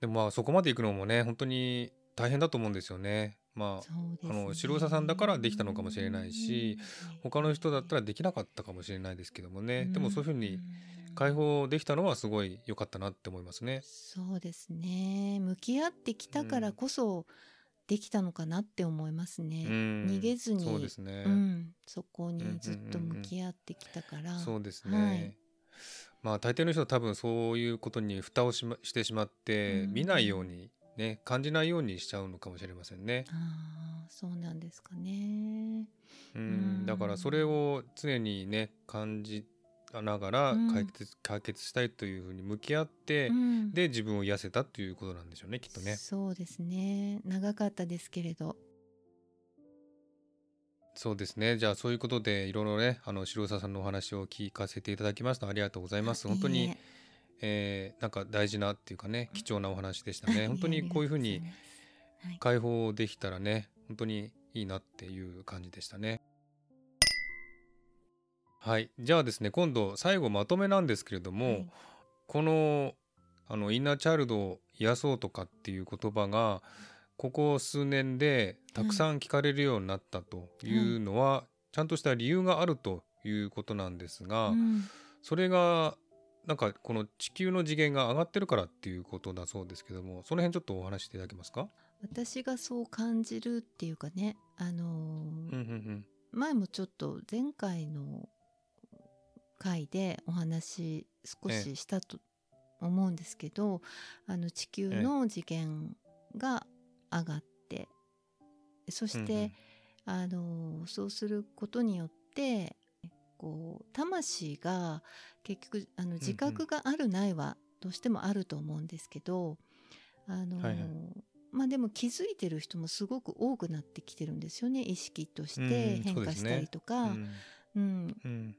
でもまあそこまで行くのもね本当に大変だと思うんですよね。まあね。あの白佐さんだからできたのかもしれないし他の人だったらできなかったかもしれないですけどもね、でもそういうふうに解放できたのはすごい良かったなって思いますね。そうですね。向き合ってきたからこそできたのかなって思いますね、うん。逃げずに。そうですね。うん、そこにずっと向き合ってきたから、そうですね。はい。まあ大抵の人は多分そういうことに蓋をし,、ま、してしまって、うん見ないようにね感じないようにしちゃうのかもしれませんね。ああそうなんですかね。うんうん。だからそれを常にね感じながらうん。解決,、解決したいというふうに向き合って、うん。で自分を癒せたということなんでしょうねきっとね。そうですね。長かったですけれど。そうですね。じゃあそういうことでいろいろねあの白澤さんのお話を聞かせていただきました。ありがとうございます。本当にええ。ーなんか大事なっていうかね貴重なお話でしたね。本当にこういうふうに解放できたらね本当にいいなっていう感じでしたね。はい。じゃあですね今度最後まとめなんですけれども、はい。このあのインナーチャイルドを癒そうとかっていう言葉がここ数年でたくさん聞かれるようになったというのは、ちゃんとした理由があるということなんですが、うん。それがなんかこの地球の次元が上がってるからっていうことだそうですけどもその辺ちょっとお話しいただけますか？私がそう感じるっていうかねあのーうんうん。前もちょっと前回の回でお話少ししたと思うんですけど、あの地球の次元が上がってそうんして、あのそうすることによってこう魂が結局あの自覚があるないはどうしてもあると思うんですけど、あのはいはい。まあでも気づいてる人もすごく多くなってきてるんですよね。意識としうんて変化したりとか。うん。うん、うん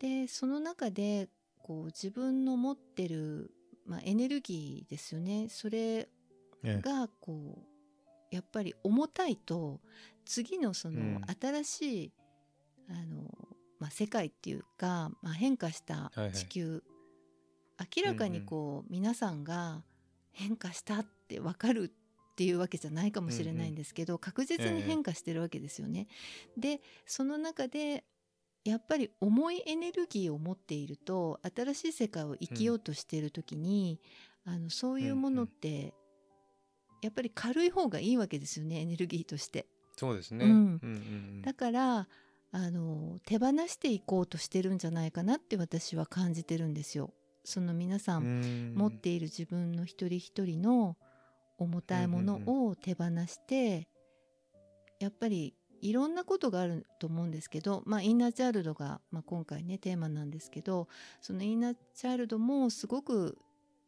でその中でこう自分の持ってる、まあ、エネルギーですよね。それええ。がこうやっぱり重たいと次のそのうん。新しい、あのまあ、世界っていうか、まあ、変化したはいはい。地球、明らかにこう、皆さんが変化したって分かるっていうわけじゃないかもしれないんですけど、確実に変化してるわけですよね。でその中でやっぱり重いエネルギーを持っていると新しい世界を生きようとしている時に、あのそういうものって、やっぱり軽い方がいいわけですよねエネルギーとして。そうですね。うんうんうんだからあの手放していこうとしてるんじゃないかなって私は感じてるんですよ。その皆さうんん持っている自分の一人一人の重たいものを手放して、やっぱりいろんなことがあると思うんですけど、まあ、インナーチャイルドが、まあ、今回ねテーマなんですけどそのインナーチャイルドもすごく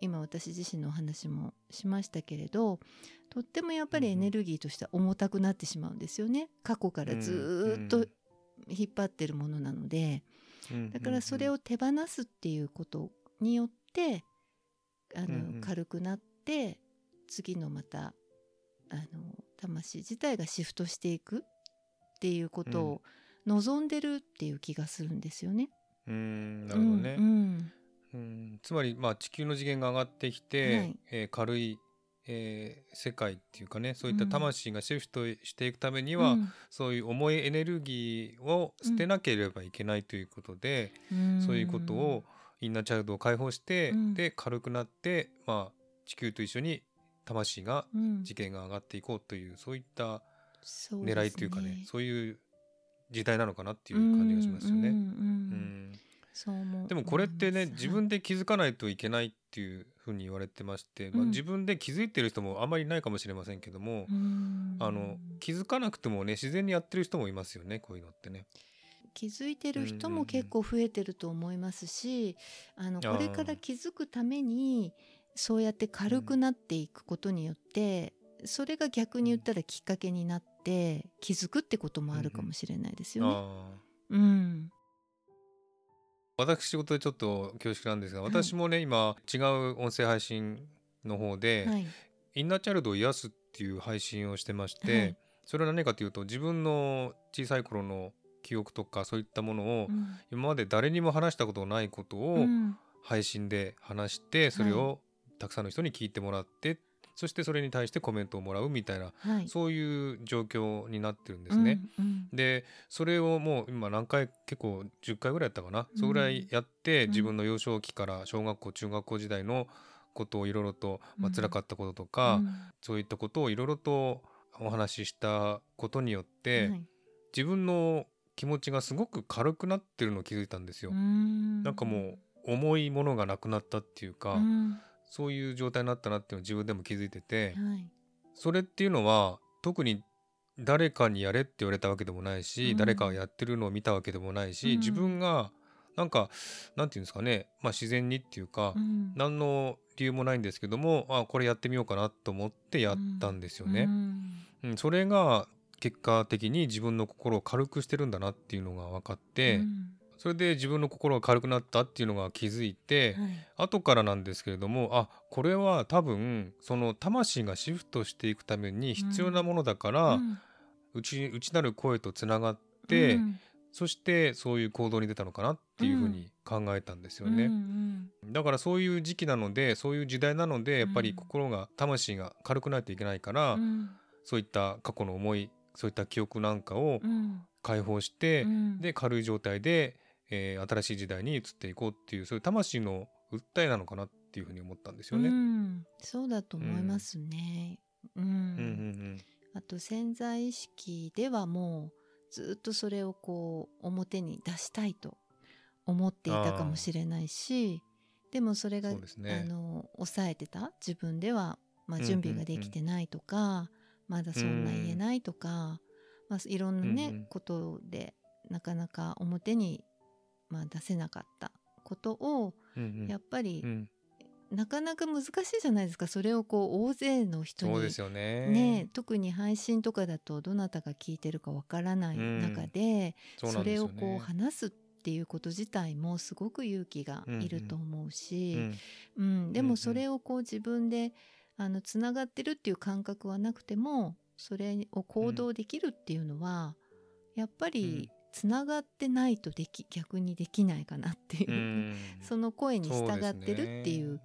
今私自身のお話もしましたけれどとってもやっぱりエネルギーとしては重たくなってしまうんですよね。過去からずっと引っ張ってるものなので、だからそれを手放すっていうことによってあの、軽くなって次のまたあの魂自体がシフトしていくっていうことを望んでるっていう気がするんですよね。うんなるほどね、うんうん。うんつまりまあ地球の次元が上がってきて、はい。えー軽い、えー世界っていうかねそういったうん。魂がシフトしていくためには、そういう重いエネルギーを捨てなければいけないということで、うん。そういうことをインナーチャイルドを解放して、うん。で軽くなって、まあ、地球と一緒に魂がうん。次元が上がっていこうというそういった狙いというかねそういう時代なのかなっていう感じがしますよね。でもこれってね自分で気づかないといけないっていうふうに言われてまして、まあ、うん自分で気づいてる人もあまりいないかもしれませんけども、うん。あの気づかなくてもね自然にやってる人もいますよねこういうのってね。気づいてる人も結構増えてると思いますし、あのこれから気づくためにそうやって軽くなっていくことによって、それが逆に言ったらきっかけになって気づくってこともあるかもしれないですよね。あーうん、私仕事でちょっと恐縮なんですがはい。私もね、今違う音声配信の方で、はい、インナーチャイルドを癒すっていう配信をしてまして、はい。それは何かというと自分の小さい頃の記憶とかそういったものを、うん。今まで誰にも話したことのないことをうん。配信で話してそれをたくさんの人に聞いてもらって、そしてそれに対してコメントをもらうみたいなはい、そういう状況になってるんですね。うんうん。でそれをもう今何回結構10回ぐらいやったかな、うん。それぐらいやってうん。自分の幼少期から小学校中学校時代のことをいろいろと、まあうん。辛かったこととか、うん。そういったことをいろいろとお話ししたことによって、はい。自分の気持ちがすごく軽くなってるのを気づいたんですよ。うん。なんかもう重いものがなくなったっていうか、うんそういう状態になったなっていうのを自分でも気づいてて、はい。それっていうのは特に誰かにやれって言われたわけでもないし、うん。誰かがやってるのを見たわけでもないし、うん。自分がなんかなんていうんですかね、まあ、自然にっていうか、うん。何の理由もないんですけどもあこれやってみようかなと思ってやったんですよね。うん。うんそれが結果的に自分の心を軽くしてるんだなっていうのが分かって、うんそれで自分の心が軽くなったっていうのが気づいて、はい。後からなんですけれどもあこれは多分その魂がシフトしていくために必要なものだから、うん。内内なる声とつながって、うん。そしてそういう行動に出たのかなっていうふうに考えたんですよね。うんだからそういう時期なのでそういう時代なのでやっぱりうん心が魂が軽くないといけないから、うん。そういった過去の思いそういった記憶なんかをうん。解放して、うん。で軽い状態で、えー新しい時代に移っていこうっていうそういう魂の訴えなのかなっていうふうに思ったんですよね。ううん。んそうだと思いますね。うん。うんうんあと潜在意識ではもうずっとそれをこう表に出したいと思っていたかもしれないしでもそれが、ね。あの抑えてた自分では、まあ、うんうん準備ができてないとか、まだそんな言えないとか、まあ、いろんなね、うんうん。ことでなかなか表に、まあ、出せなかったことをうんうん。やっぱり、うん。なかなか難しいじゃないですか。それをこう大勢の人にそうですよね。ね、特に配信とかだとどなたが聞いてるかわからない中で、そうなそれをんですよね。こう話すっていうこと自体もすごく勇気がいると思うし、うんうん。でうんうん。もそれをこう自分であのつながってるっていう感覚はなくてもそれを行動できるっていうのは、やっぱりつながってないとでき逆にできないかなっていう、うん。その声に従ってるっていう。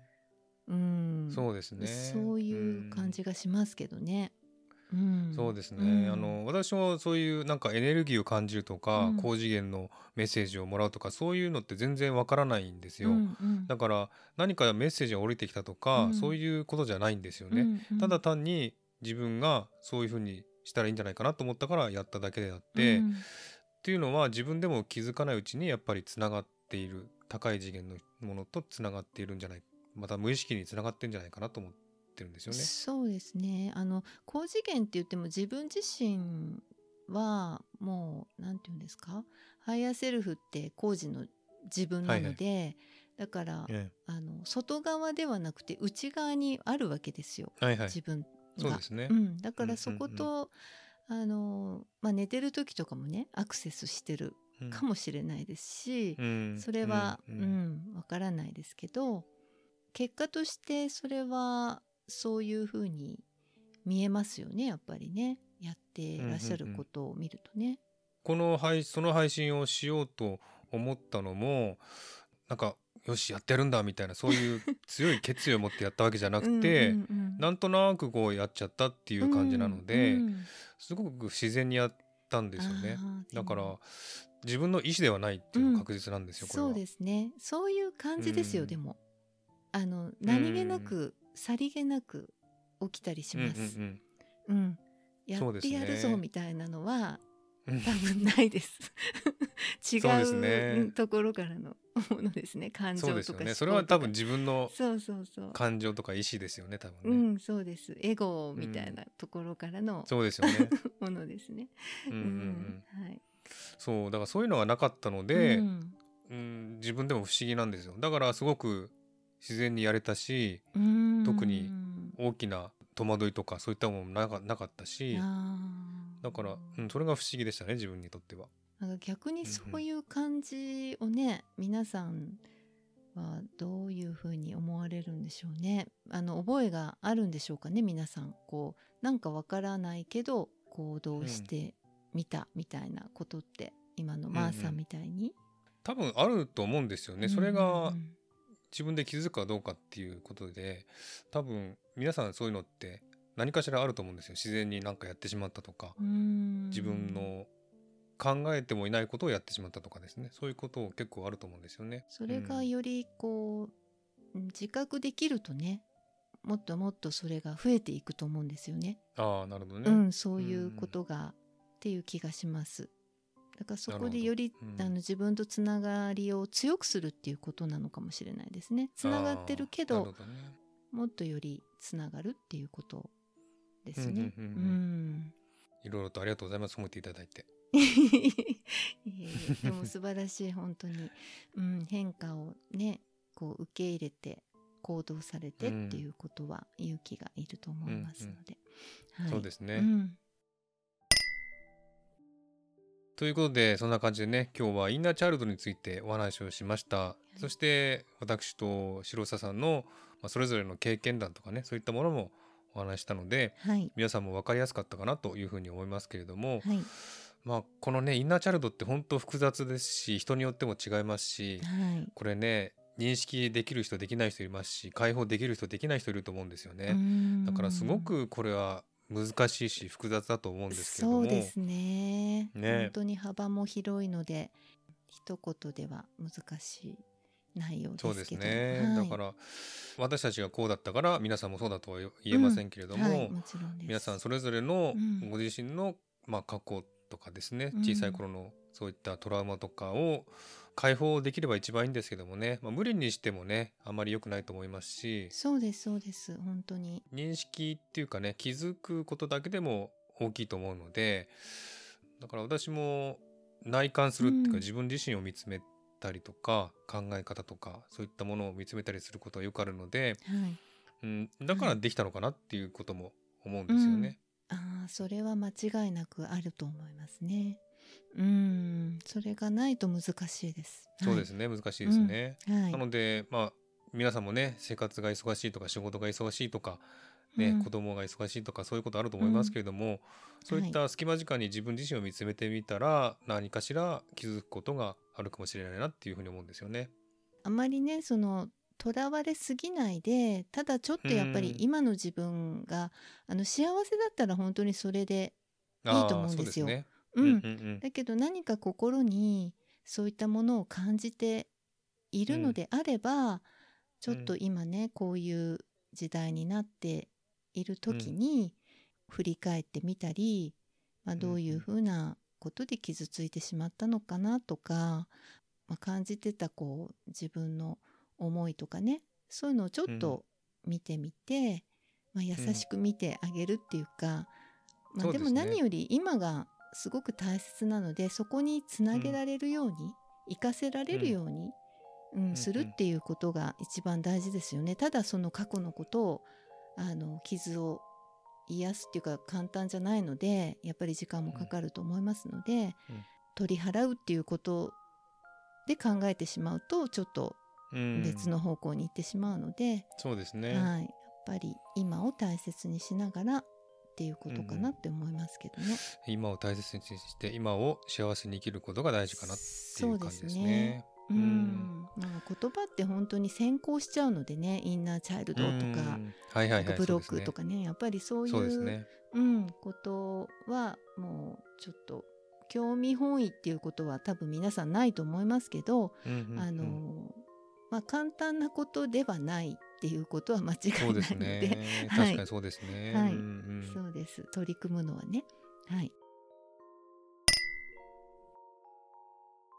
うん。そうですね。そういう感じがしますけどね。うん。そうですね、うん。あの私もそういうなんかエネルギーを感じるとか、うん。高次元のメッセージをもらうとかそういうのって全然わからないんですよ、うんうん。だから何かメッセージが降りてきたとか、うん。そういうことじゃないんですよね、うんうん。ただ単に自分がそういうふうにしたらいいんじゃないかなと思ったからやっただけであって、っうんていうのは自分でも気づかないうちにやっぱりつながっている高い次元のものとつながっているんじゃないまた無意識につながってるんじゃないかなと思ってるんですよね。そうですね。あの高次元って言っても自分自身はもうなんて言うんですか？ハイヤーセルフって高次の自分なので、だからえあの外側ではなくて内側にあるわけですよ、えはいはい。自分が。そうですね、うん、だからそこと、あのまあ、寝てる時とかもねアクセスしてるうん。かもしれないですし、うん。それはううん。んわからないですけど結果としてそれはそういうふうに見えますよねやっぱりね。やってらっしゃることを見るとね。この配その配信をしようと思ったのもなんかよしやってやるんだみたいなそういう 強い決意を持ってやったわけじゃなくて、うんうんうんなんとなくこうやっちゃったっていう感じなので、うんうんすごく自然にやったんですよね。だから自分の意思ではないっていうのが確実なんですよ、これは。そうですね。そういう感じですよ、うん。でも。あの何気なく、さりげなく起きたりします、うんうんうんやってやるぞみたいなのはうん。多分ないです。違うね。ところからのものですね。感情そうですよとか思考とか。ねそれは多分自分のそうそうそう。感情とか意思ですよね多う分ね、んそうです。エゴみたいなところからのそうですよね。ものですね。うんうんうん。はい。そうだからそういうのがなかったので、うん。うん、自分でも不思議なんですよ。だからすごく自然にやれたしうん。特に大きな戸惑いとかそういったものもなかなかったしだから、うん、それが不思議でしたね自分にとっては。なんか逆にそういう感じをね、皆さんはどういうふうに思われるんでしょうね。あの覚えがあるんでしょうかね皆さんこうなんかわからないけど行動してみたみたいなことって、今のマーさんみたいに。多分あると思うんですよね。それうがん自分で気づくかどうかっていうことで多分皆さんそういうのって何かしらあると思うんですよ自然になんかやってしまったとかうん自分の考えてもいないことをやってしまったとかですねそういうこと結構あると思うんですよね。それがうんよりこううん自覚できるとねもっともっとそれが増えていくと思うんですよね。ああなるほどね。うん、そういうことが、っていう気がします。だからそこでより、うんあの自分とつながりを強くするっていうことなのかもしれないですね。つながってるけどねもっとよりつながるっていうことですね。いろいろとありがとうございます褒めていただいて。でも素晴らしい本当に、うん、変化をねこう受け入れて行動されてっていうことは勇気がいると思いますので、はい。そうですね。うん。ということでそんな感じでね今日はインナーチャイルドについてお話をしました、い。そして私と白佐さんの、まあ、それぞれの経験談とかねそういったものもお話ししたのではい。皆さんも分かりやすかったかなというふうに思いますけれども、はいまあこのねインナーチャイルドって本当複雑ですし人によっても違いますしはい。これね認識できる人できない人いますし解放できる人できない人いると思うんですよね。だからすごくこれは難しいし複雑だと思うんですけれども。そうですね。ね。本当に幅も広いので一言では難しい内容ですけど。そうですね、はい。だから私たちがこうだったから皆さんもそうだとは言えませんけれども、はい、もちろんです。皆さんそれぞれのうん。ご自身の、まあ、過去とかですねうん。小さい頃のそういったトラウマとかを解放できれば一番いいんですけどもね、まあ、無理にしてもねあまり良くないと思いますし。そうですそうです。本当に。認識っていうかね気づくことだけでも大きいと思うのでだから私も内観するっていうか、うん。自分自身を見つめたりとか考え方とかそういったものを見つめたりすることはよくあるので、はい。うん、だからできたのかなっていうことも思うんですよね。ああそれは間違いなくあると思いますね。うんそれがないと難しいです。そうですね難しいですね。はい。なのでまあ皆さんもね生活が忙しいとか仕事が忙しいとか、ねうん。子供が忙しいとかそういうことあると思いますけれども、そういった隙間時間に自分自身を見つめてみたら何かしら気づくことがあるかもしれないなっていうふうに思うんですよね。あまりねそのとらわれすぎないでただちょっとやっぱりうん今の自分があの幸せだったら本当にそれでいいと思うんですよ。うね。うん、うんうんだけど何か心にそういったものを感じているのであれば、ちょっと今ねこういう時代になっている時に振り返ってみたり、まあ、どういうふうなことで傷ついてしまったのかなとか、まあ、感じてたこう自分の思いとかねそういうのをちょっと見てみて、まあ、優しく見てあげるっていうか、まあ、ですも何より今がすごく大切なのでそこにつなげられるように、活かせられるようにうんうん。するっていうことが一番大事ですよね。ただその過去のことをあの傷を癒すっていうか簡単じゃないのでやっぱり時間もかかると思いますので、うん。取り払うっていうことで考えてしまうとちょっとうん別の方向に行ってしまうので、そうですね、はい、やっぱり今を大切にしながらっていうことかなって思いますけどね。今を大切にして今を幸せに生きることが大事かなっていう感じですね。ううん。ん、まあ、言葉って本当に先行しちゃうのでねインナーチャイルドとか、うん。はいはいはいブロックとかねやっぱりそういうね。うん、ことはもうちょっと興味本位っていうことは多分皆さんないと思いますけど、うんうんうん。あのまあ、簡単なことではないっていうことは間違いないそうですのでね。はい。確かにそうですね、はい。うんうん。そうです。取り組むのはね。はい。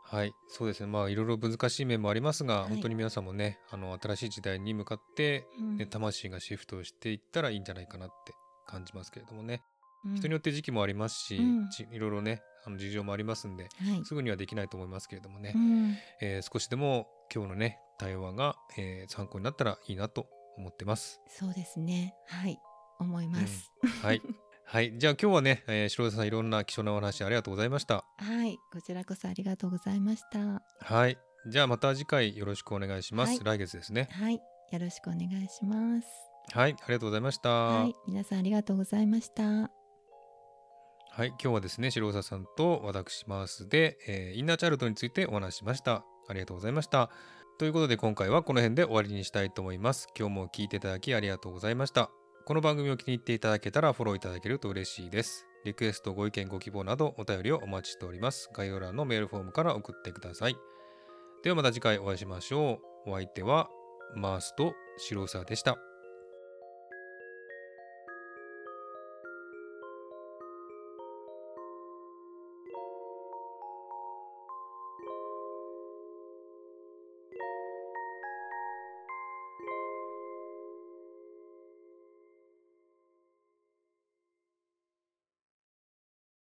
はい。そうですね。まあいろいろ難しい面もありますが、はい。本当に皆さんもねあの新しい時代に向かって、うん。ね、魂がシフトしていったらいいんじゃないかなって感じますけれどもね、うん。人によって時期もありますし、うん。ちいろいろねあの事情もありますんではい。すぐにはできないと思いますけれどもね、うん。えー少しでも今日のね対話が、えー参考になったらいいなと思ってます。そうですね。はい。思います、はい、はい、じゃあ今日はね、えー、白田さんいろんな貴重なお話ありがとうございました。はい。こちらこそありがとうございました。はい、じゃあまた次回よろしくお願いします。はい。来月ですね。はい。よろしくお願いします。はい、ありがとうございました。ははい。皆さんありがとうございました。い、今日はですね、白田さんと私マースで、えーインナーチャイルドについてお話ししました。ありがとうございました。ということで今回はこの辺で終わりにしたいと思います。今日も聴いていただきありがとうございました。この番組を気に入っていただけたらフォローいただけると嬉しいです。リクエスト、ご意見、ご希望などお便りをお待ちしております。概要欄のメールフォームから送ってください。ではまた次回お会いしましょう。お相手はマースと白沢でした。